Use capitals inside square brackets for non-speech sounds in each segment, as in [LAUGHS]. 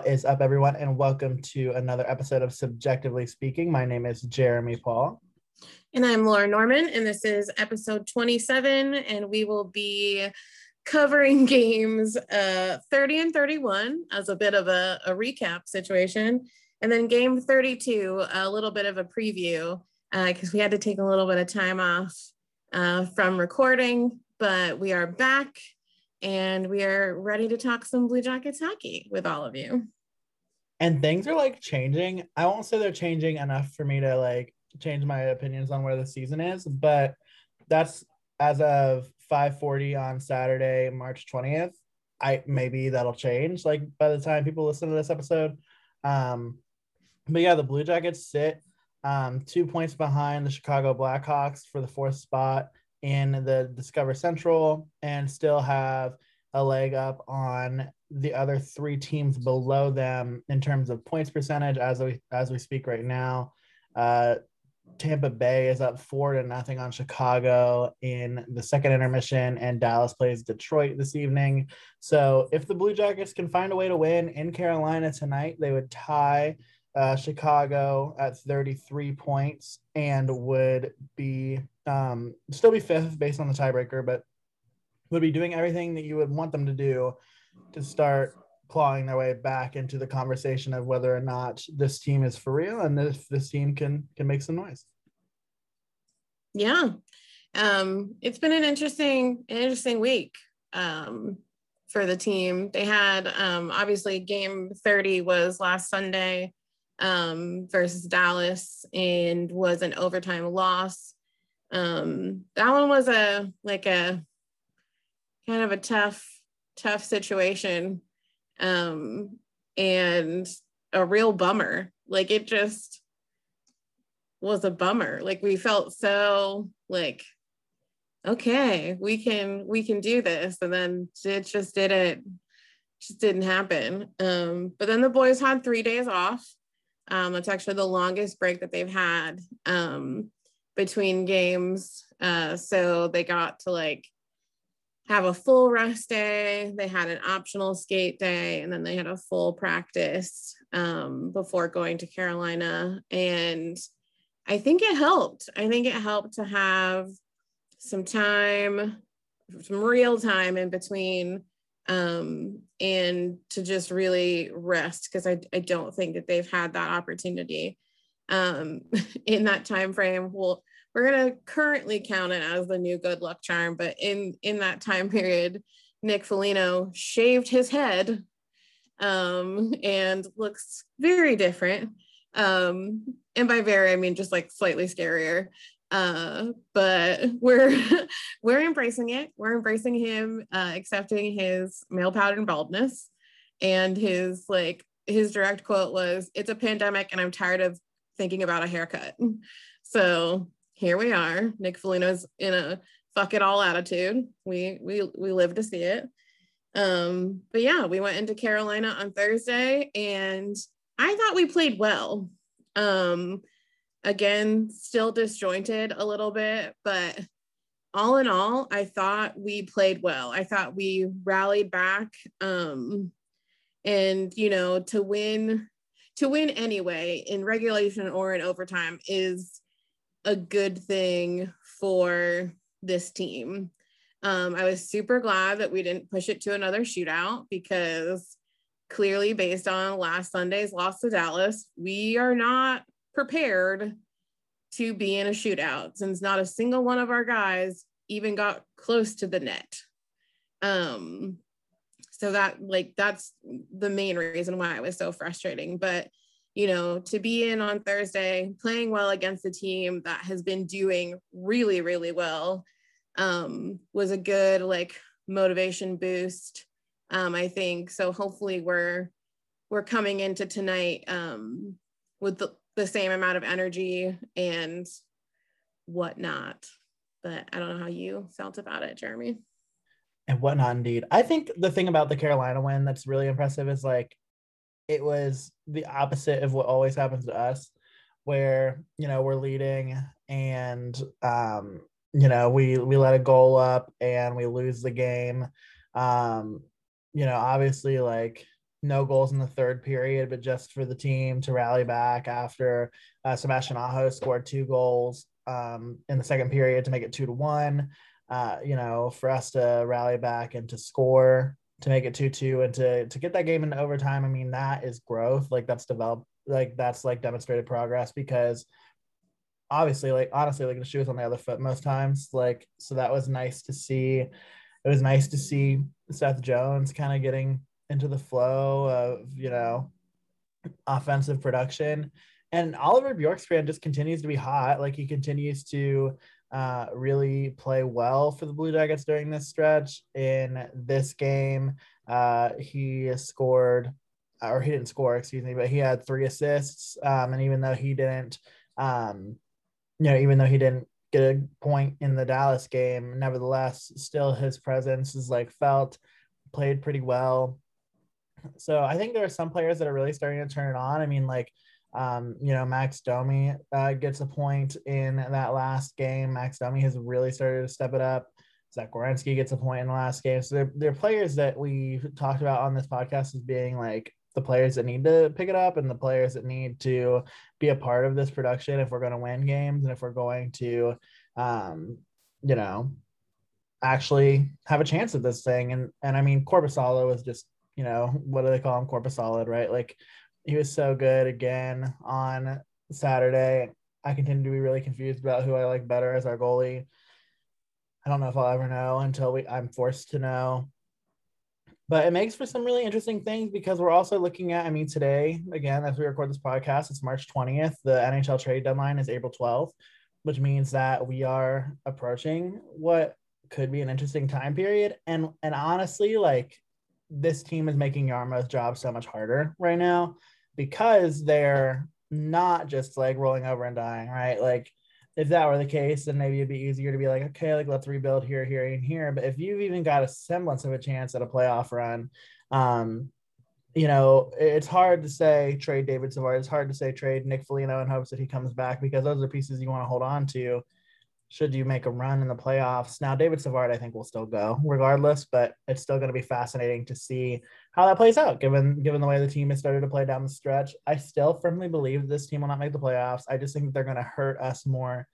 What is up, everyone, and welcome to another episode of CBJectively Speaking. My name is Jeremy Paul. And I'm Laura Norman, and this is episode 27, and we will be covering [LAUGHS] games uh, 30 and 31 as a bit of a, a recap situation, and then game 32, a little bit of a preview, because uh, we had to take a little bit of time off uh, from recording, but we are back and we are ready to talk some Blue Jackets hockey with all of you. And things are like changing. I won't say they're changing enough for me to like change my opinions on where the season is, but that's as of 5:40 on Saturday, March 20th. I maybe that'll change like by the time people listen to this episode. Um, but yeah, the Blue Jackets sit um, two points behind the Chicago Blackhawks for the fourth spot in the Discover Central and still have a leg up on the other three teams below them in terms of points percentage as we as we speak right now. Uh, Tampa Bay is up four to nothing on Chicago in the second intermission, and Dallas plays Detroit this evening. So, if the Blue Jackets can find a way to win in Carolina tonight, they would tie uh, Chicago at 33 points and would be um, still be fifth based on the tiebreaker, but would be doing everything that you would want them to do to start clawing their way back into the conversation of whether or not this team is for real and if this team can can make some noise. Yeah. Um, it's been an interesting, an interesting week um, for the team. They had um, obviously game 30 was last Sunday um, versus Dallas and was an overtime loss. Um, that one was a like a kind of a tough, tough situation um, and a real bummer. Like it just was a bummer. Like we felt so like, okay, we can we can do this, and then it just didn't just didn't happen. Um, but then the boys had three days off. Um, it's actually the longest break that they've had um, between games. Uh, so they got to like have a full rest day. They had an optional skate day, and then they had a full practice um, before going to Carolina. And I think it helped. I think it helped to have some time, some real time in between um, and to just really rest because I, I don't think that they've had that opportunity um, [LAUGHS] in that time frame. Well, we're gonna currently count it as the new good luck charm, but in in that time period, Nick Foligno shaved his head um, and looks very different. Um, and by very, I mean just like slightly scarier uh but we're [LAUGHS] we're embracing it. We're embracing him uh accepting his male pattern baldness. And his like his direct quote was it's a pandemic and i'm tired of thinking about a haircut. So here we are. Nick foligno's in a fuck it all attitude. We we we live to see it. Um but yeah we went into carolina on thursday and i thought we played well. Um again still disjointed a little bit but all in all i thought we played well. I thought we rallied back um and you know to win to win anyway in regulation or in overtime is a good thing for this team. Um i was super glad that we didn't push it to another shootout because clearly based on last sunday's loss to dallas we are not prepared to be in a shootout since not a single one of our guys even got close to the net. Um, so that like that's the main reason why it was so frustrating. But you know, to be in on Thursday, playing well against a team that has been doing really, really well, um, was a good like motivation boost. Um, I think so. Hopefully, we're we're coming into tonight um, with the the same amount of energy and whatnot. But I don't know how you felt about it, Jeremy. And whatnot, indeed. I think the thing about the Carolina win that's really impressive is like it was the opposite of what always happens to us, where you know we're leading and um, you know we we let a goal up and we lose the game. Um, you know, obviously, like no goals in the third period, but just for the team to rally back after uh, Sebastian Aho scored two goals um, in the second period to make it two to one. Uh, you know, for us to rally back and to score to make it two two and to to get that game into overtime. I mean, that is growth. Like that's developed. Like that's like demonstrated progress because obviously, like honestly, like the shoe was on the other foot most times. Like so that was nice to see. It was nice to see Seth Jones kind of getting into the flow of you know offensive production and Oliver Bjorkstrand just continues to be hot. Like he continues to uh, really play well for the Blue Jackets during this stretch. In this game, uh, he scored, or he didn't score, excuse me, but he had three assists. Um, and even though he didn't, um, you know, even though he didn't get a point in the Dallas game, nevertheless, still his presence is like felt, played pretty well. So I think there are some players that are really starting to turn it on. I mean, like um, you know, Max Domi uh, gets a point in that last game. Max Domi has really started to step it up. Zach Werenski gets a point in the last game. So they're, they're players that we talked about on this podcast as being like the players that need to pick it up and the players that need to be a part of this production if we're going to win games and if we're going to, um, you know, actually have a chance at this thing. And and I mean, Korpisalo is just, you know, what do they call him? Korpisolid, right? Like he was so good again on Saturday. I continue to be really confused about who I like better as our goalie. I don't know if I'll ever know until we I'm forced to know. But it makes for some really interesting things because we're also looking at, I mean, today, again, as we record this podcast, it's March 20th. The NHL trade deadline is April 12th, which means that we are approaching what could be an interesting time period. And and honestly, like this team is making Jarmo's job so much harder right now because they're not just like rolling over and dying, right? Like if that were the case, then maybe it'd be easier to be like, okay, like let's rebuild here, here, and here. But if you've even got a semblance of a chance at a playoff run, um, you know, it's hard to say trade David Savard. It's hard to say trade Nick Foligno in hopes that he comes back because those are pieces you want to hold on to should you make a run in the playoffs. Now, David Savard, I think, will still go regardless, but it's still going to be fascinating to see how that plays out, given given the way the team has started to play down the stretch. I still firmly believe this team will not make the playoffs. I just think they're going to hurt us more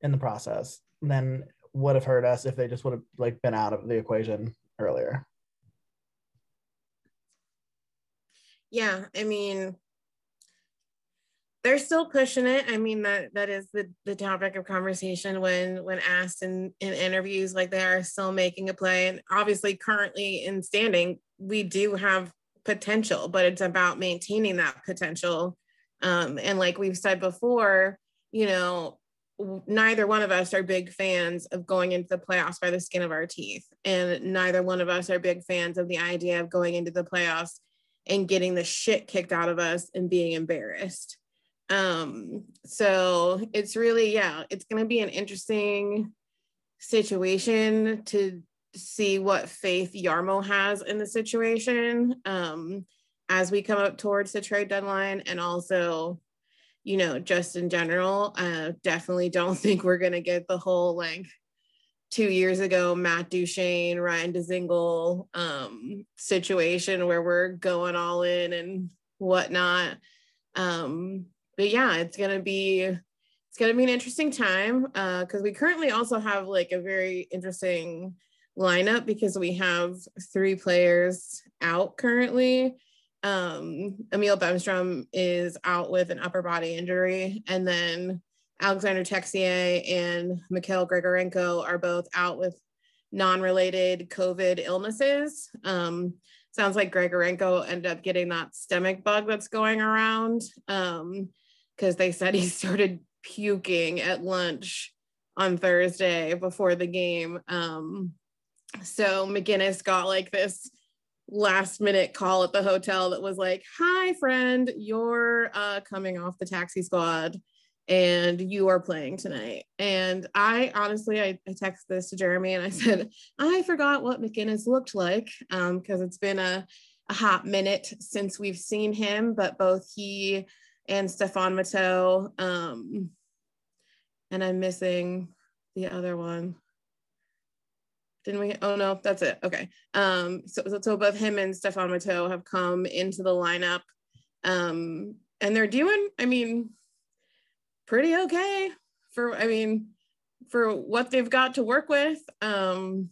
in the process than would have hurt us if they just would have like been out of the equation earlier. Yeah, I mean, they're still pushing it. I mean that that is the the topic of conversation when when asked in in interviews. Like they are still making a play, and obviously currently in standing, we do have potential, but it's about maintaining that potential. Um, and like we've said before, you know, neither one of us are big fans of going into the playoffs by the skin of our teeth, and neither one of us are big fans of the idea of going into the playoffs and getting the shit kicked out of us and being embarrassed um, so it's really, yeah, it's going to be an interesting situation to see what faith Jarmo has in the situation um, as we come up towards the trade deadline. And also, you know, just in general, uh, definitely don't [LAUGHS] think we're going to get the whole like two years ago, Matt Duchene, Ryan Dzingel um, situation where we're going all in and whatnot. Um, but yeah, it's gonna be it's gonna be an interesting time because uh, we currently also have like a very interesting lineup because we have three players out currently. Um, Emil Bemstrom is out with an upper body injury, and then Alexandre Texier and Mikhail Grigorenko are both out with non-related COVID illnesses. Um, sounds like Grigorenko ended up getting that stomach bug that's going around. Um, because they said [LAUGHS] he started puking at lunch on Thursday before the game. Um, so MacInnis got like this last minute call at the hotel that was like, Hi, friend, you're uh, coming off the taxi squad and you are playing tonight. And I honestly, I, I texted this to Jeremy and I [LAUGHS] said, I forgot what MacInnis looked like because um, it's been a, a hot minute since we've seen him, but both he and Stefan Matteau. Um, and I'm missing the other one. didn't we? Oh no, that's it. Okay. Um, so, so both him and Stefan Matteau have come into the lineup. Um, and they're doing, I mean, pretty okay for, I mean, for what they've got to work with. Um,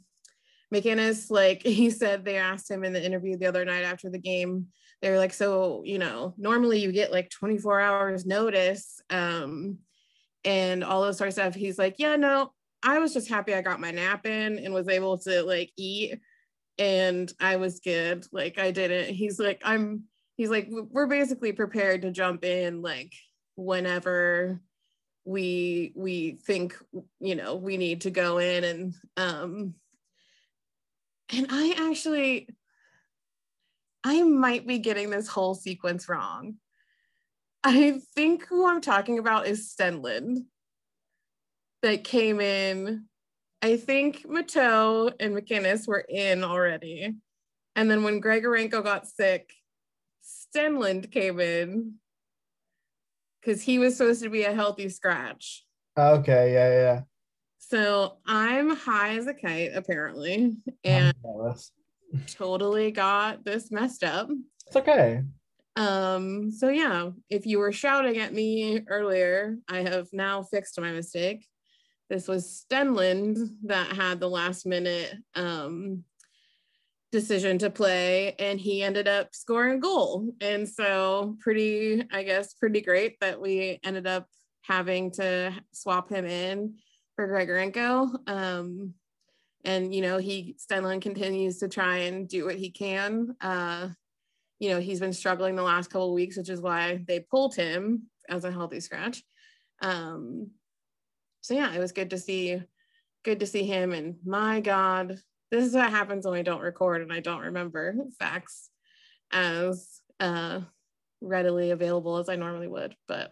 MacInnis, like [LAUGHS] he said, they asked him in the interview the other night after the game. They were like, so, you know, normally you get like 24 hours notice um, and all this sort of stuff. He's like, yeah, no, I was just happy I got my nap in and was able to like eat and I was good. Like I didn't. He's like, I'm, he's like, we're basically prepared to jump in like whenever we we think you know we need to go in and um and i actually i might be getting this whole sequence wrong i think who i'm talking about is stenlund that came in i think Matteau and MacInnis were in already and then when Grigorenko got sick stenlund came in because he was supposed to be a healthy scratch. Okay, yeah, yeah. So I'm high as a kite, apparently, and totally got this messed up. It's okay. Um, so yeah, if you were shouting at me earlier, I have now fixed my mistake. This was Stenlund that had the last minute um decision to play and he ended up scoring a goal and so pretty i guess pretty great that we ended up having to swap him in for Grigorenko. Um, and you know he Stenlund continues to try and do what he can. Uh, you know he's been struggling the last couple weeks, which is why they pulled him as a healthy scratch. Um, so yeah, it was good to see, good to see him. And my God, this is what happens when I don't record and I don't remember facts as uh, readily available as I normally would. But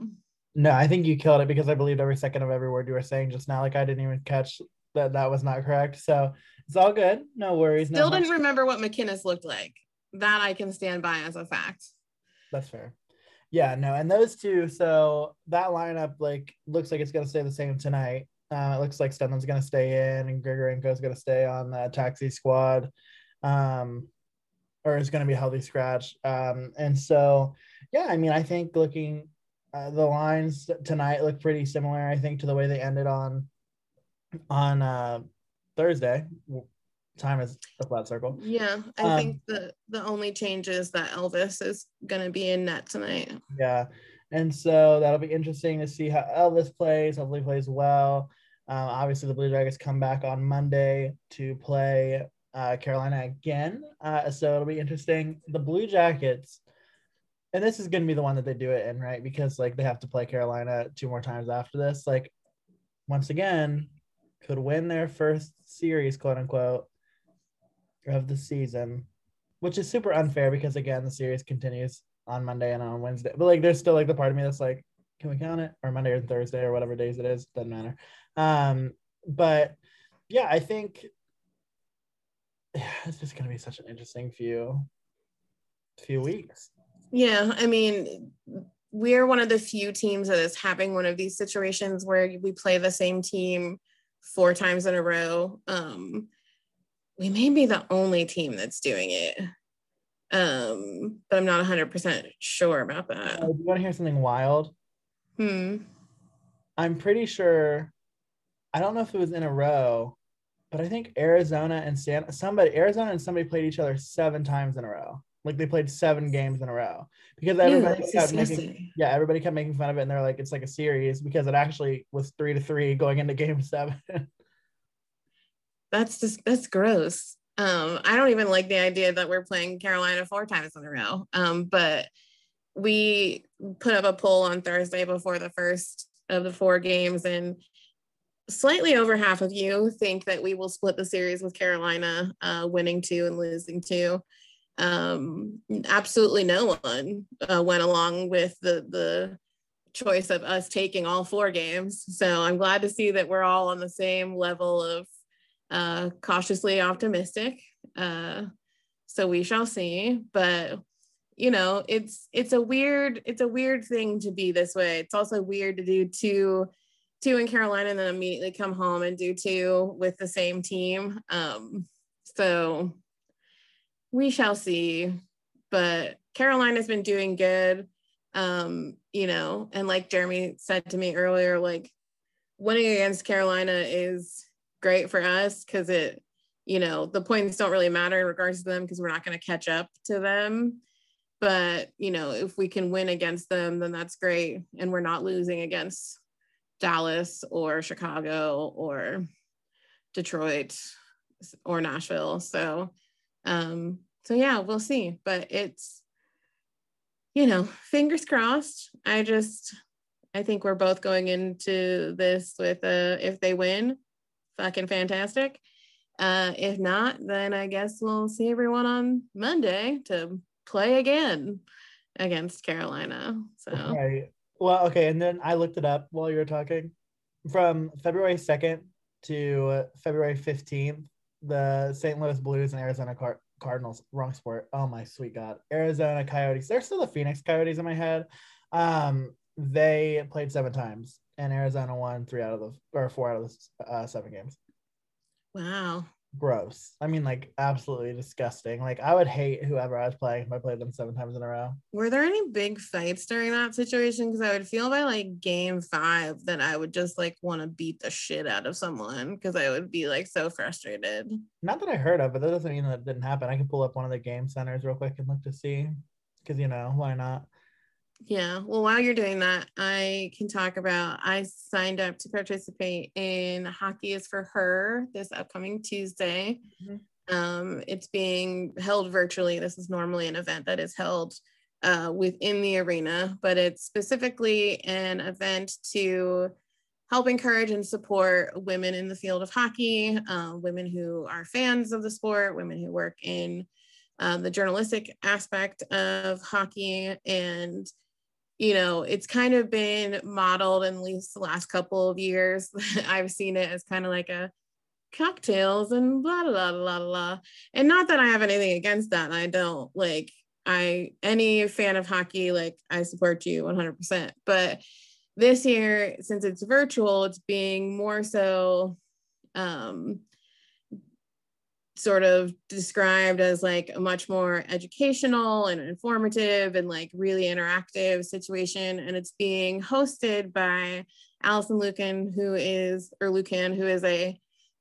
no, I think you killed it because I believed every second of every word you were saying just now. Like I didn't even catch that that was not correct. So it's all good. No worries. Still no didn't remember what MacInnis looked like. That I can stand by as a fact. That's fair. Yeah, no, and those two. So that lineup like looks like it's gonna stay the same tonight. Uh, it looks like Stenlund's going to stay in and Grigorenko's going to stay on the taxi squad, um, or is going to be a healthy scratch. Um, and so, yeah, I mean, I think looking uh, the lines tonight look pretty similar. I think to the way they ended on on uh, Thursday. Time is a flat circle. Yeah, I um, think the the only change is that Elvis is going to be in net tonight. Yeah. And so that'll be interesting to see how Elvis plays. Hopefully, plays well. Uh, obviously, the Blue Jackets come back on Monday to play uh, Carolina again. Uh, so it'll be interesting. The Blue Jackets, and this is going to be the one that they do it in, right? Because like they have to play Carolina two more times after this. Like, once again, could win their first series, quote unquote, of the season, which is super unfair because again, the series continues on Monday and on Wednesday. But like, there's still like the part of me that's like, can we count it or Monday or Thursday or whatever days it is? Doesn't matter. Um, but yeah, I think yeah, [SIGHS] it's just gonna be such an interesting few few weeks. Yeah, I mean, we're one of the few teams that is having one of these situations where we play the same team four times in a row. Um, we may be the only team that's doing it. Um, but I'm not 100% sure about that. Uh, do you want to hear something wild? Hmm. I'm pretty sure I don't know if it was in a row, but I think Arizona and San somebody Arizona and somebody played each other seven times in a row. Like they played seven games in a row because everybody Ew, kept making yeah everybody kept making fun of it and they're like it's like a series because it actually was three to three going into game seven. that's just that's gross. Um, I don't even like the idea that we're playing Carolina four times in a row. Um, but we put up a poll on Thursday before the first of the four games and slightly over half of you think that we will split the series with Carolina, uh, winning two and losing two. Um, absolutely no one uh, went along with the the choice of us taking all four games. So I'm glad to see that we're all on the same level of uh, cautiously optimistic. Uh, so we shall see. But you know, it's it's a weird it's a weird thing to be this way. It's also weird to do two two in Carolina and then immediately come home and do two with the same team. Um, so we shall see. But Carolina's been doing good. Um, you know, and like Jeremy said to me earlier, like winning against Carolina is great for us because it, you know, the points don't really matter in regards to them because we're not going to catch up to them. But, you know, if we can win against them, then that's great. And we're not losing against Dallas or Chicago or Detroit or Nashville. So, um, so yeah, we'll see. But it's, you know, fingers crossed. I just, I think we're both going into this with a, if they win, fucking fantastic. Uh, if not, then I guess we'll see everyone on Monday to play again against Carolina. So, right. Well, okay. And then I looked it up while you were talking. From February 2nd to February 15th, the St. Louis Blues and Arizona Car- Cardinals, wrong sport. Oh my sweet God. Arizona Coyotes. They're still the Phoenix Coyotes in my head. Um, they played seven times and Arizona won three out of the or four out of the uh, seven games. Wow. Gross. I mean, like absolutely disgusting. Like I would hate whoever I was playing if I played them seven times in a row. Were there any big fights during that situation? Because I would feel by like game five that I would just like want to beat the shit out of someone because I would be like so frustrated. Not that I heard of, but that doesn't mean that it didn't happen. I can pull up one of the game centers real quick and look to see. Because you know, why not? Yeah. Well, while you're doing that, I can talk about I signed up to participate in Hockey is for Her this upcoming Tuesday. Mm-hmm. Um, it's being held virtually. This is normally an event that is held uh, within the arena, but it's specifically an event to help encourage and support women in the field of hockey, uh, women who are fans of the sport, women who work in uh, the journalistic aspect of hockey and you know, it's kind of been modeled in at least the last couple of years. [LAUGHS] I've seen it as kind of like a cocktails and blah blah blah blah blah. And not that I have anything against that. I don't like I any fan of hockey, like I support you 100%. But this year, since it's virtual, it's being more so um sort of described as like a much more educational and informative and like really interactive situation. And it's being hosted by Alison Lukan, who is, or Lukan, who is a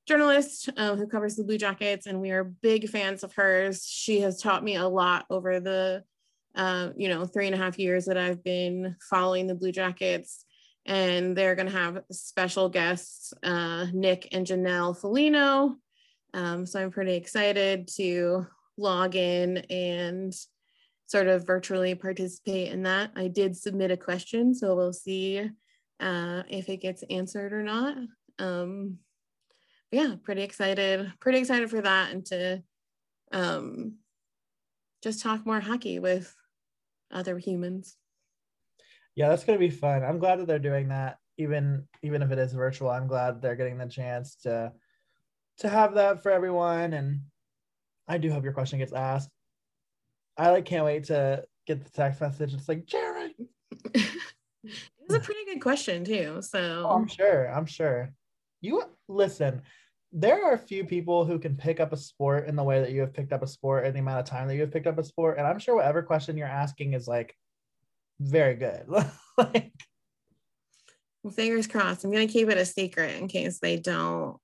journalist um, who covers the Blue Jackets. And we are big fans of hers. She has taught me a lot over the, uh, you know, three and a half years that I've been following the Blue Jackets. And they're going to have special guests, uh, Nick and Janelle Foligno, um, so I'm pretty excited to log in and sort of virtually participate in that. I did submit a question, so we'll see uh, if it gets answered or not. Um, yeah, pretty excited, pretty excited for that and to um, just talk more hockey with other humans. Yeah, that's gonna be fun. I'm glad that they're doing that, even even if it is virtual. I'm glad they're getting the chance to to have that for everyone. And I do hope your question gets asked. I like can't wait to get the text message. It's like Jared. [LAUGHS] it was a pretty good question too. So oh, I'm sure. I'm sure. You listen. There are a few people who can pick up a sport in the way that you have picked up a sport in the amount of time that you have picked up a sport, and I'm sure whatever question you're asking is like very good. [LAUGHS] like, well, fingers crossed. I'm gonna keep it a secret in case they don't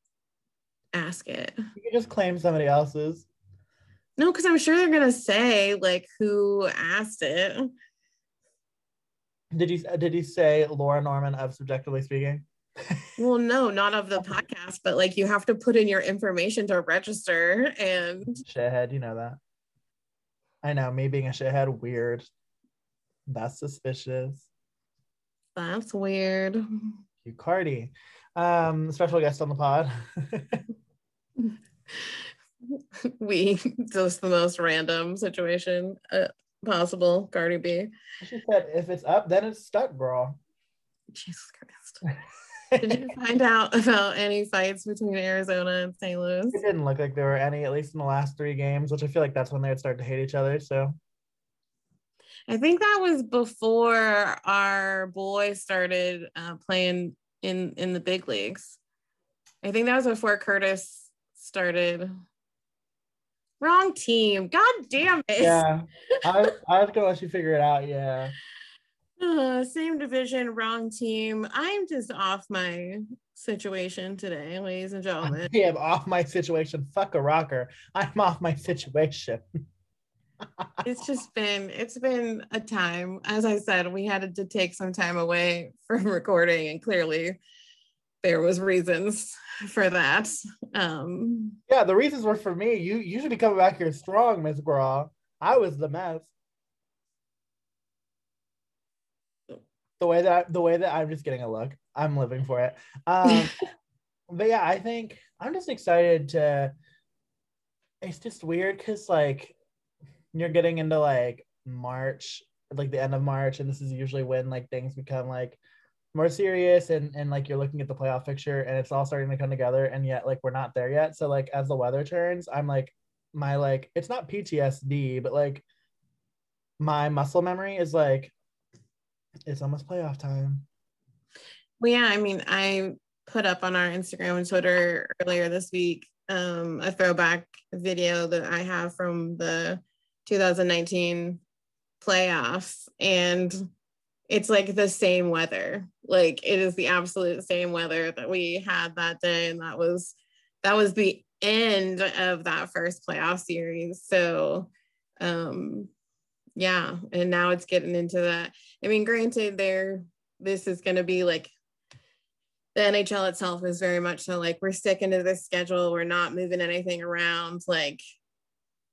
ask it. You can just claim somebody else's. No, because I'm sure they're gonna say like who asked it. Did you did you say Laura Norman of CBJectively Speaking? [LAUGHS] well, no, not of the podcast, but like you have to put in your information to register and shithead, you know that. I know me being a shithead, weird. That's suspicious. That's weird. You Cardi. Um, special guest on the pod. [LAUGHS] [LAUGHS] we just the most random situation uh, possible. Cardi B. She said, "If it's up, then it's stuck, bro." Jesus Christ. Did you find out about any fights between Arizona and St. Louis? It didn't look like there were any, at least in the last three games, which I feel like that's when they would start to hate each other. So I think that was before our boys started uh, playing in in the big leagues. I think that was before Curtis started. Wrong team. God damn it. Yeah. [LAUGHS] I, I was gonna let you figure it out. Yeah. Uh, same division, wrong team. I'm just off my situation today, ladies and gentlemen. I am off my situation. Fuck a rocker. I'm off my situation. [LAUGHS] it's just been it's been a time. As I said, we had to take some time away [LAUGHS] from recording, and clearly there was reasons for that. Um yeah, the reasons were for me. You you should be coming back here strong, Miss Graw. I was the mess. the way that the way that I'm just getting a look. I'm living for it. Um, [LAUGHS] but yeah, I think I'm just excited to. It's just weird because like you're getting into like March, like the end of March, and this is usually when like things become like more serious and and like you're looking at the playoff picture and it's all starting to come together and yet like we're not there yet. So like as the weather turns, I'm like my like it's not PTSD, but like my muscle memory is like it's almost playoff time. Well, yeah, I mean, I put up on our Instagram and Twitter earlier this week um, a throwback video that I have from the 2019 playoffs, and it's like the same weather. Like it is the absolute same weather that we had that day, and that was that was the end of that first playoff series. So um yeah and now it's getting into that i mean granted there this is going to be like the nhl itself is very much so like we're sticking to this schedule we're not moving anything around like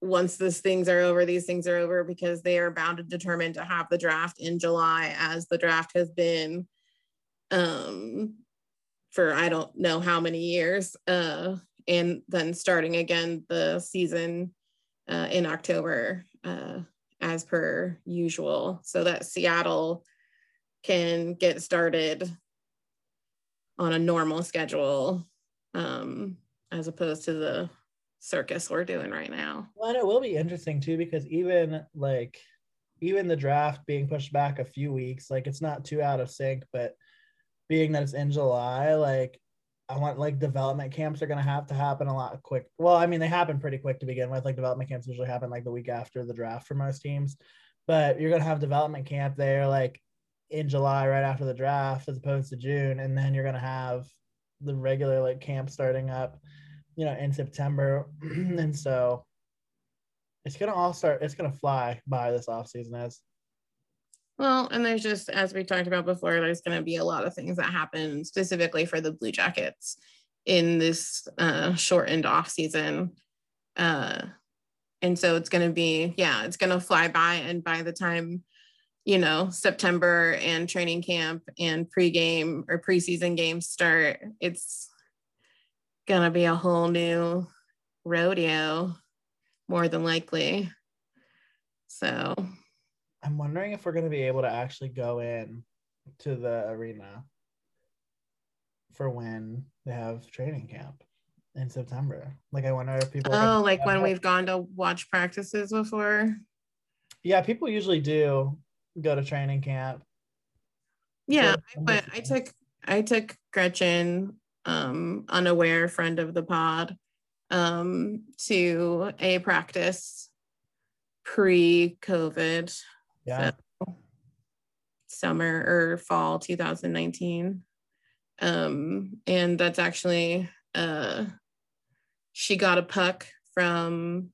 once these things are over these things are over because they are bound and determined to have the draft in july as the draft has been um for i don't know how many years uh and then starting again the season uh, in october uh, as per usual so that Seattle can get started on a normal schedule um, as opposed to the circus we're doing right now. Well, it will be interesting too because even like even the draft being pushed back a few weeks, like it's not too out of sync, but being that it's in July, like I want like development camps are gonna have to happen a lot quick. Well, I mean they happen pretty quick to begin with. Like development camps usually happen like the week after the draft for most teams, but you're gonna have development camp there like in July right after the draft as opposed to June, and then you're gonna have the regular like camp starting up, you know, in September, [CLEARS THROAT] and so it's gonna all start. It's gonna fly by this off season as well, and there's just, as we talked about before, there's to be a lot of things that happen specifically for the Blue Jackets in this uh, shortened off season. Uh, and so it's to be, yeah, it's to fly by. And by the time, you know, September and training camp and pregame or preseason games start, it's going to be a whole new rodeo, more than likely. So I'm wondering if we're going to be able to actually go in to the arena for when they have training camp in September. Like, I wonder if people. Oh, like when we've gone to watch practices before. Yeah, people usually do go to training camp. Yeah, but I took I took Gretchen, um, unaware friend of the pod, um, to a practice pre-COVID yeah. So, summer or fall 2019. Um, and that's actually uh she got a puck from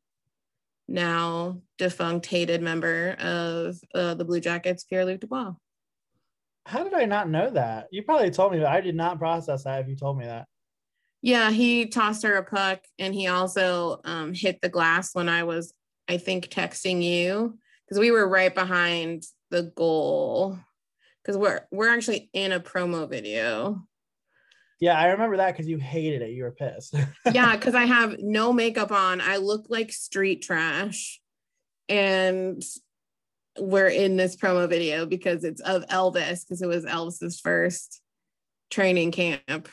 now defunct hated member of uh, the Blue Jackets, Pierre Luc Dubois. How did I not know that? You probably told me, but I did not process that if you told me that. Yeah, he tossed her a puck and he also um, hit the glass when I was, I think, texting you because we were right behind the goal because we're we're actually in a promo video. Yeah, I remember that because you hated it. You were pissed. [LAUGHS] yeah, because I have no makeup on. I look like street trash. And we're in this promo video because it's of Elvis, because it was Elvis's first training camp.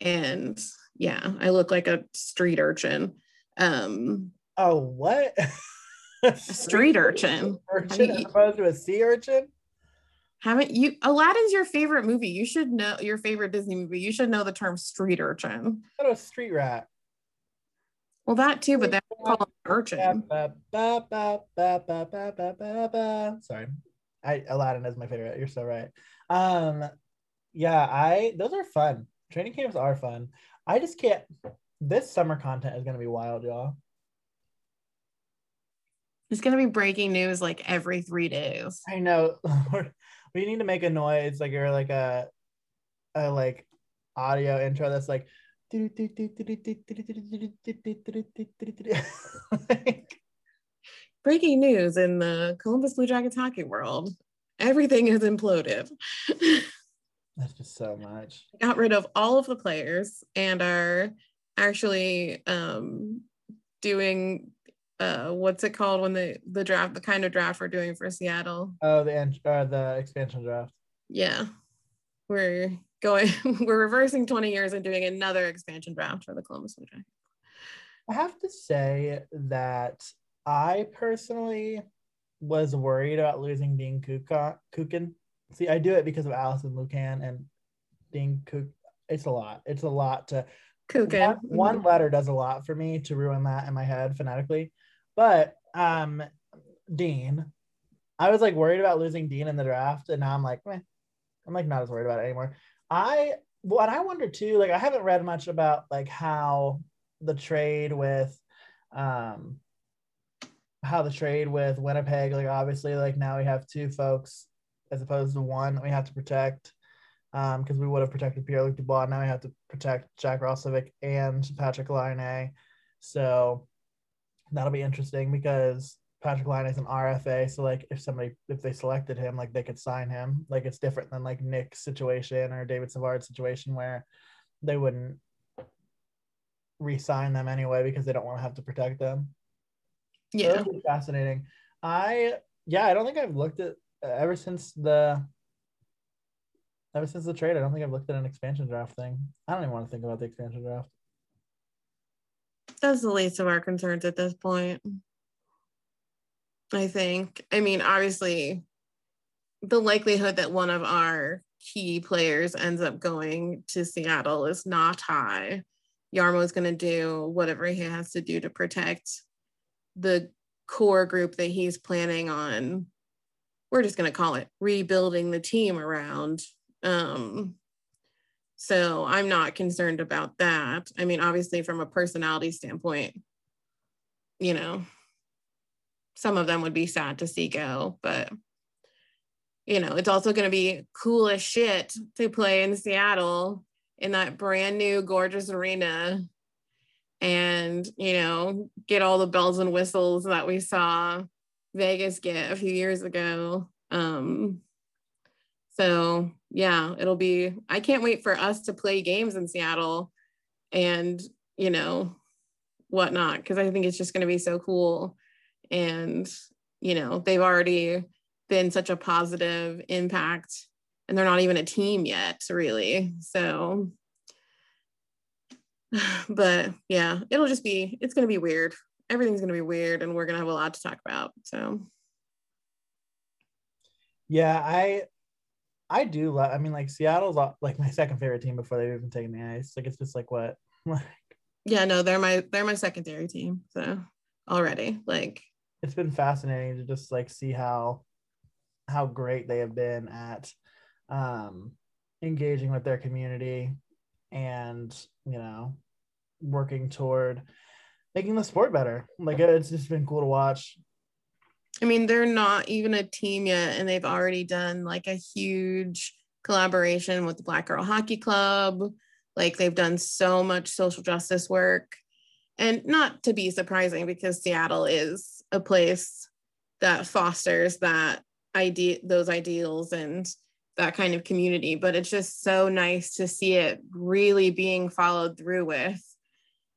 And yeah, I look like a street urchin. Um oh what? [LAUGHS] street urchin. urchin as opposed to a sea urchin? Haven't you? Aladdin's your favorite movie. You should know your favorite Disney movie. You should know the term street urchin. What a street rat. Well, that too, but that's called urchin. Sorry, I, Aladdin is my favorite. You're so right. Um, yeah, I those are fun. Training camps are fun. I just can't. This summer content is gonna be wild, y'all. It's gonna be breaking news like every three days. I know. [LAUGHS] we need to make a noise like or like a, a like audio intro that's like [LAUGHS] breaking news in the Columbus Blue Jackets hockey world. Everything has imploded. [LAUGHS] That's just so much. Got rid of all of the players and are actually um, doing uh, what's it called when the the draft, the kind of draft we're doing for Seattle. Oh, the uh, the expansion draft. Yeah, we're going. [LAUGHS] we're reversing twenty years and doing another expansion draft for the Columbus Blue Jackets. I have to say that I personally was worried about losing Dean Kukan. See, I do it because of Alison Lukan and Dean Cook. It's a lot. It's a lot to. Kukan. One, one letter does a lot for me to ruin that in my head phonetically. But um, Dean, I was like worried about losing Dean in the draft, and now I'm like, Meh. I'm like not as worried about it anymore. I what I wonder too, like I haven't read much about like how the trade with um how the trade with Winnipeg, like obviously, like now we have two folks as opposed to one we have to protect. Um, because we would have protected Pierre Luc Dubois. Now we have to protect Jack Roslovic and Patrik Laine. So that'll be interesting because Patrik Laine is an RFA. So like if somebody if they selected him, like they could sign him. Like it's different than like Nick's situation or David Savard's situation where they wouldn't re-sign them anyway because they don't want to have to protect them. Yeah, so fascinating. I yeah, I don't think I've looked at uh, ever since the ever since the trade. I don't think I've looked at an expansion draft thing. I don't even want to think about the expansion draft. That's the least of our concerns at this point. I think. I mean, obviously, the likelihood that one of our key players ends up going to Seattle is not high. Jarmo is going to do whatever he has to do to protect the core group that he's planning on. We're just going to call it rebuilding the team around. Um, so I'm not concerned about that. I mean, obviously, from a personality standpoint, you know, some of them would be sad to see go, but you know, it's also going to be cool as shit to play in Seattle in that brand new gorgeous arena and, you know, get all the bells and whistles that we saw Vegas get a few years ago. Um, so yeah, it'll be, I can't wait for us to play games in Seattle and, you know, whatnot, because I think it's just going to be so cool. And, you know, they've already been such a positive impact and they're not even a team yet, really. So, [SIGHS] but yeah, it'll just be, it's going to be weird. Everything's going to be weird and we're going to have a lot to talk about. So, yeah, I I do love. I mean, like Seattle's like my second favorite team before they've even taken the ice. Like it's just like what. like [LAUGHS] yeah, no, they're my they're my secondary team. So already, like it's been fascinating to just like see how how great they have been at um engaging with their community and you know working toward making the sport better. Like it's just been cool to watch. I mean, they're not even a team yet, and they've already done like a huge collaboration with the Black Girl Hockey Club. Like they've done so much social justice work. And not to be surprising because Seattle is a place that fosters that idea, those ideals and that kind of community. But it's just so nice to see it really being followed through with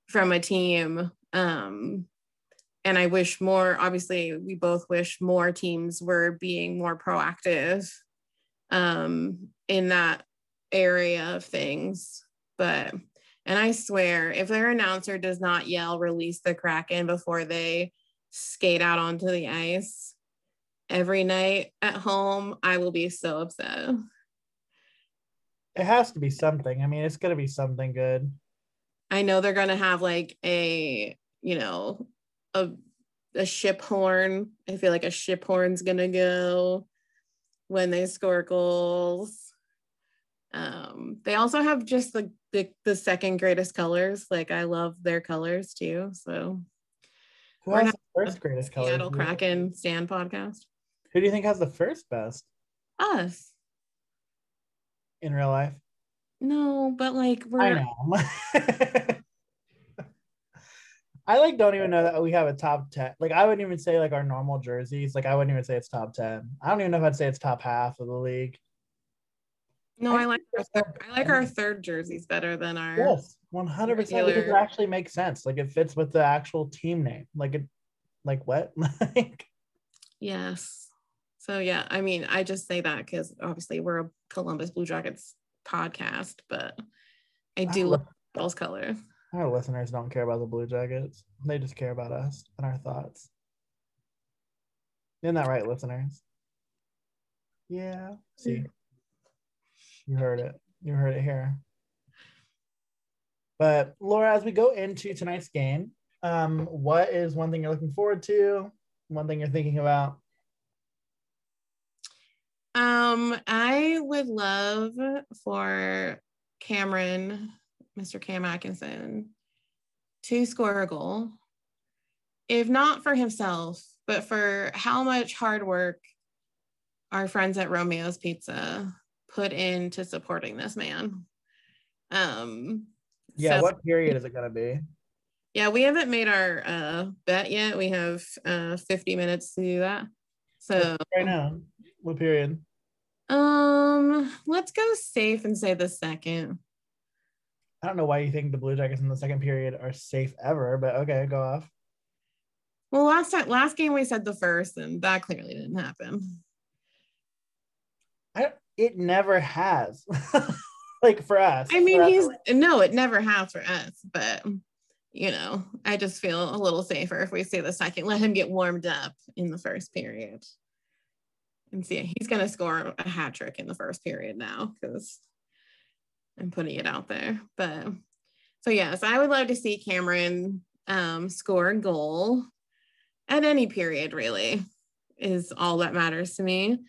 from a team um, and I wish more, obviously, we both wish more teams were being more proactive um, in that area of things. But, and I swear, if their announcer does not yell, release the Kraken before they skate out onto the ice, every night at home, I will be so upset. It has to be something. I mean, it's gonna be something good. I know they're gonna have like a, you know, a a ship horn. I feel like a ship horn's gonna go when they score goals. Um, they also have just the, the the second greatest colors. Like I love their colors too. So Who We're has the first greatest color? Seattle Kraken Stand podcast. Who do you think has the first best Us. in real life? No, but like we're I know. [LAUGHS] I like don't even know that we have a top 10. Like I wouldn't even say like our normal jerseys. Like I wouldn't even say it's top 10. I don't even know if I'd say it's top half of the league. No, I like our third, I like our third jerseys better than our Yes, 100% because it actually makes sense. Like it fits with the actual team name. Like it like what? [LAUGHS] like yes. So yeah, I mean, I just say that because obviously we're a Columbus Blue Jackets podcast, but I do I love those colors. our listeners don't care about the Blue Jackets. They just care about us and our thoughts. Isn't that right, listeners? Yeah. See, you heard it. You heard it here. But Laura, as we go into tonight's game, um, what is one thing you're looking forward to? One thing you're thinking about? Um, I would love for Cameron, Mr. Cam Atkinson, to score a goal. If not for himself, but for how much hard work our friends at Romeo's Pizza put into supporting this man. Um Yeah. so- what period is it gonna be? yeah, we haven't made our uh bet yet. We have uh 50 minutes to do that. So Right now. What period? Um, let's go safe and say the second. I don't know why you think the Blue Jackets in the second period are safe ever, but okay, go off. Well, last time, last game we said the first, and that clearly didn't happen. I, it never has. [LAUGHS] like for us. I mean, he's no, it never has for us, but you know, I just feel a little safer if we say the second. Let him get warmed up in the first period, and see he's gonna score a hat trick in the first period now because I'm putting it out there. But so yes, I would love to see Cameron um, score a goal at any period. Really, is all that matters to me.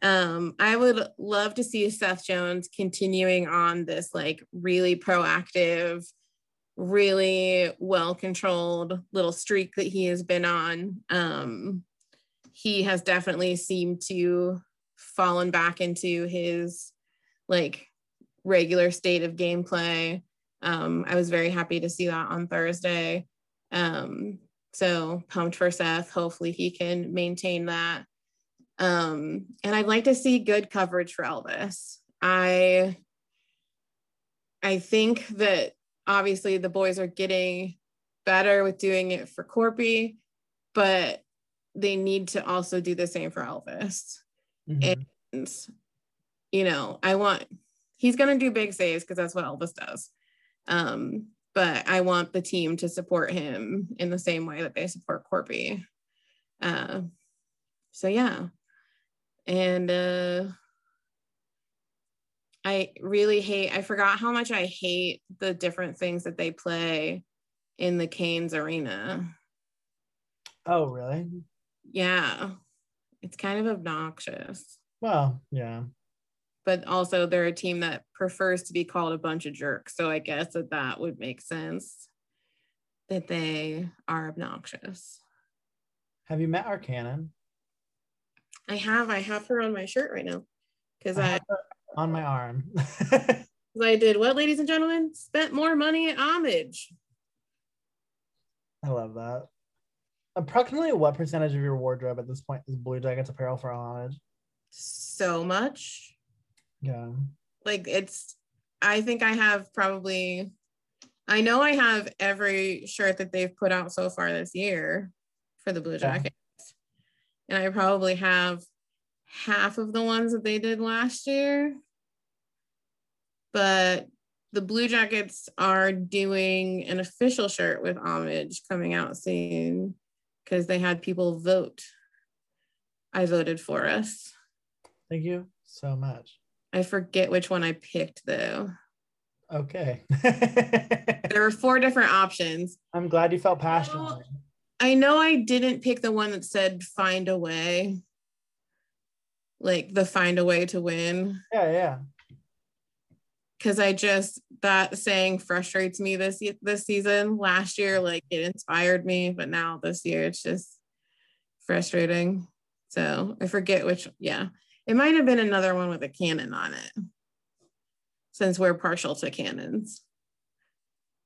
Um, I would love to see Seth Jones continuing on this like really proactive, really well controlled little streak that he has been on. Um, he has definitely seemed to fallen back into his like regular state of gameplay. Um, I was very happy to see that on Thursday. Um, so pumped for Seth. Hopefully he can maintain that. Um, and I'd like to see good coverage for Elvis. I I think that obviously the boys are getting better with doing it for Korpi, but they need to also do the same for Elvis. Mhm. And you know, I want he's gonna do big saves because that's what Elvis does. Um, but I want the team to support him in the same way that they support Korpi. Uh, so yeah. And uh I really hate I forgot how much I hate the different things that they play in the Canes arena. Oh, really? Yeah. It's kind of obnoxious. Well, yeah. But also they're a team that prefers to be called a bunch of jerks. So I guess that that would make sense that they are obnoxious. Have you met our canon? I have I have her on my shirt right now because I I on my arm. [LAUGHS] I did what, ladies and gentlemen, spent more money at homage. I love that. Approximately what percentage of your wardrobe at this point is Blue Jackets apparel for homage? So much. Yeah. Like it's I think I have probably I know I have every shirt that they've put out so far this year for the Blue. Jackets. And I probably have half of the ones that they did last year. But the Blue Jackets are doing an official shirt with homage coming out soon because they had people vote I voted for us. Thank you so much. I forget which one I picked though. Okay. [LAUGHS] there were four different options. I'm glad you felt passionate. I know I didn't pick the one that said find a way. Like the find a way to win. Yeah, yeah. Cause I just that saying frustrates me this this season. Last year, like it inspired me, but now this year it's just frustrating. So I forget which, yeah. It might have been another one with a cannon on it since we're partial to cannons,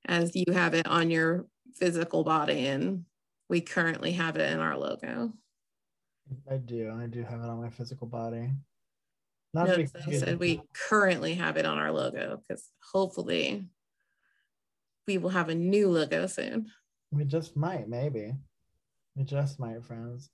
as you have it on your physical body and we currently have it in our logo. I do. I do have it on my physical body. Not no, I said we currently have it on our logo because hopefully we will have a new logo soon. We just might, maybe. We just might, friends.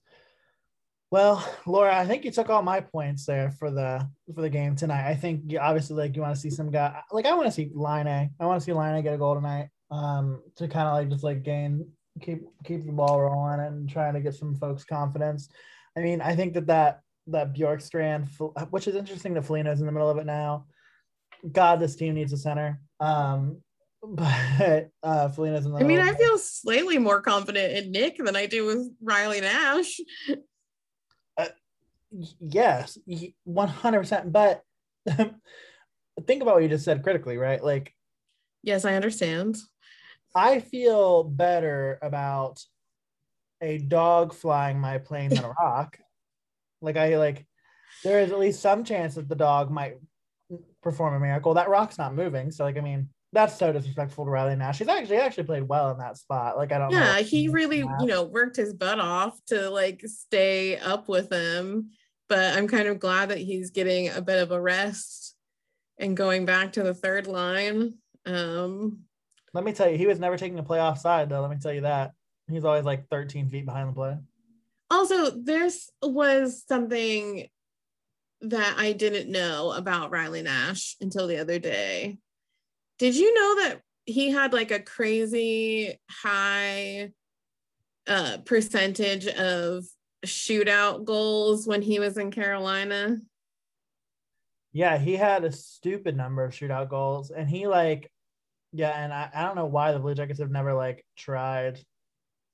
Well, Laura, I think you took all my points there for the for the game tonight. I think you obviously like you want to see some guy like I want to see Laine. I want to see Laine get a goal tonight. Um, to kind of like just like gain keep keep the ball rolling and trying to get some folks confidence. I mean, I think that that that Bjorkstrand, which is interesting that Foligno's in the middle of it now. God, this team needs a center. Um, [LAUGHS] but uh Foligno's in the I mean, I feel slightly more confident in Nick than I do with Riley Nash yes, 100%. But [LAUGHS] think about what you just said critically, right? Like, yes, I understand. I feel better about a dog flying my plane than a [LAUGHS] rock. like, I like, there is at least some chance that the dog might perform a miracle. That rock's not moving. So, like, I mean, that's so disrespectful to Riley Nash. He's actually actually played well in that spot. Like I don't. Yeah, he really you know worked his butt off to like stay up with him, but I'm kind of glad that he's getting a bit of a rest and going back to the third line. Um, Let me tell you, he was never taking a play offside though. Let me tell you that he's always like 13 feet behind the play. Also, this was something that I didn't know about Riley Nash until the other day. Did you know that he had like a crazy high uh, percentage of shootout goals when he was in Carolina? Yeah, he had a stupid number of shootout goals, and he like, yeah, and I, I don't know why the Blue Jackets have never like tried.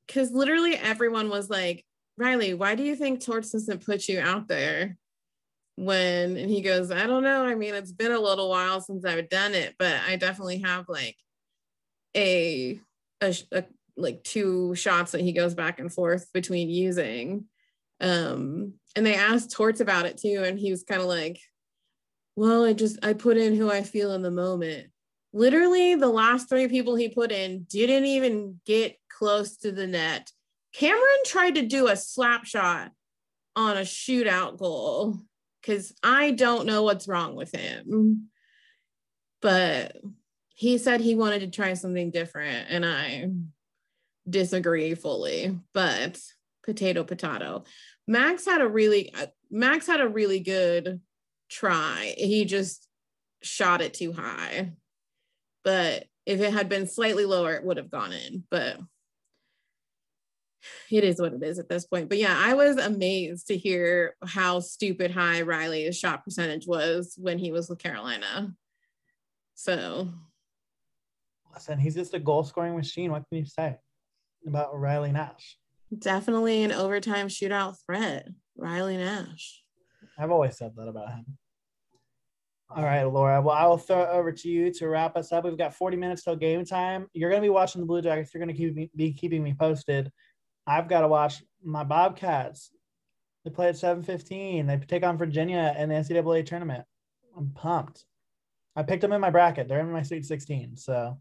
Because literally everyone was like, Riley, why do you think Torts doesn't put you out there? When and he goes, I don't know. I mean, it's been a little while since I've done it, but I definitely have like a a, a like two shots that he goes back and forth between using um, and they asked Torts about it too, and he was kind of like, Well, I just I put in who I feel in the moment. Literally, the last three people he put in didn't even get close to the net. Cameron tried to do a slap shot on a shootout goal because I don't know what's wrong with him. But he said he wanted to try something different, and I disagree fully. But potato potato max had a really uh, max had a really good try he just shot it too high but if it had been slightly lower it would have gone in but it is what it is at this point but yeah i was amazed to hear how stupid high riley's shot percentage was when he was with carolina so listen he's just a goal scoring machine what can you say about riley nash Definitely an overtime shootout threat, Riley Nash. I've always said that about him. All right, Laura. Well, I will throw it over to you to wrap us up. We've got 40 minutes till game time. You're going to be watching the Blue Jackets. You're going to keep me, be keeping me posted. I've got to watch my Bobcats. They play at 7:15. They take on Virginia in the NCAA tournament. I'm pumped. I picked them in my bracket. They're in my Sweet 16. So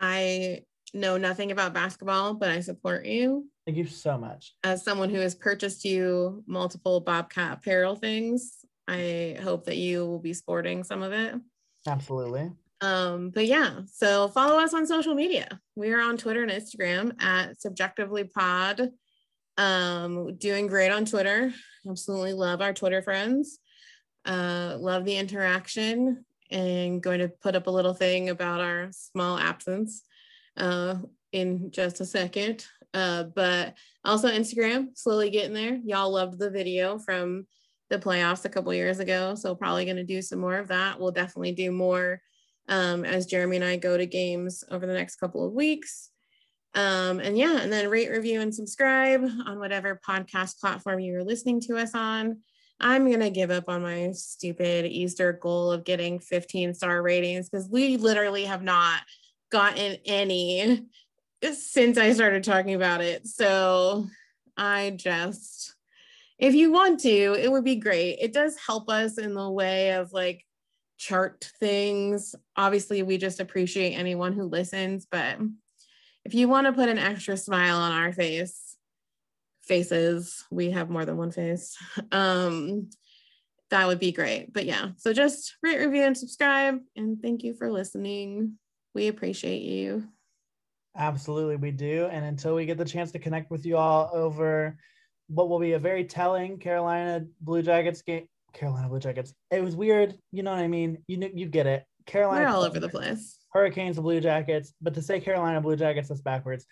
I know nothing about basketball, but I support you. Thank you so much. As someone who has purchased you multiple Bobcat apparel things, I hope that you will be sporting some of it. Absolutely. Um, but yeah, so follow us on social media. We are on Twitter and Instagram at CBJectively Pod. Um, doing great on Twitter. Absolutely love our Twitter friends. Uh, love the interaction and going to put up a little thing about our small absence uh, in just a second. Uh, but also Instagram, slowly getting there. Y'all loved the video from the playoffs a couple years ago. So probably going to do some more of that. We'll definitely do more um, as Jeremy and I go to games over the next couple of weeks. Um, and yeah, and then rate, review, and subscribe on whatever podcast platform you're listening to us on. I'm going to give up on my stupid Easter goal of getting 15 star ratings because we literally have not gotten any since I started talking about it. So I just, if you want to, it would be great. It does help us in the way of like chart things. Obviously, we just appreciate anyone who listens, but if you want to put an extra smile on our face, faces, we have more than one face. Um, that would be great. But yeah, so just rate, review, and subscribe. And thank you for listening. We appreciate you. Absolutely, we do. And until we get the chance to connect with you all over what will be a very telling Carolina Blue Jackets game, Carolina Blue Jackets. It was weird, you know what I mean. You you get it. Carolina. We're all over the place. Hurricanes, Blue Jackets, but to say Carolina Blue Jackets, that's backwards.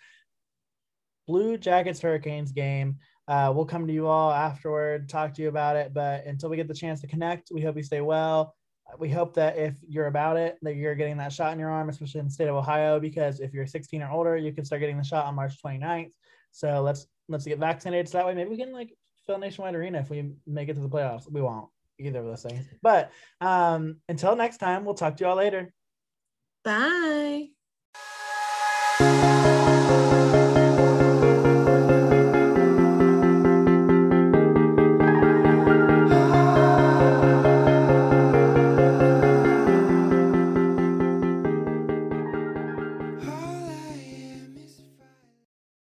Blue Jackets Hurricanes game. Uh, we'll come to you all afterward, talk to you about it. But until we get the chance to connect, we hope you stay well we hope that if you're about it, that you're getting that shot in your arm, especially in the state of Ohio, because if you're 16 or older, you can start getting the shot on March 29th. So let's let's get vaccinated. So that way, maybe we can like fill Nationwide Arena if we make it to the playoffs. We won't either of those things. But um, until next time, we'll talk to you all later. Bye.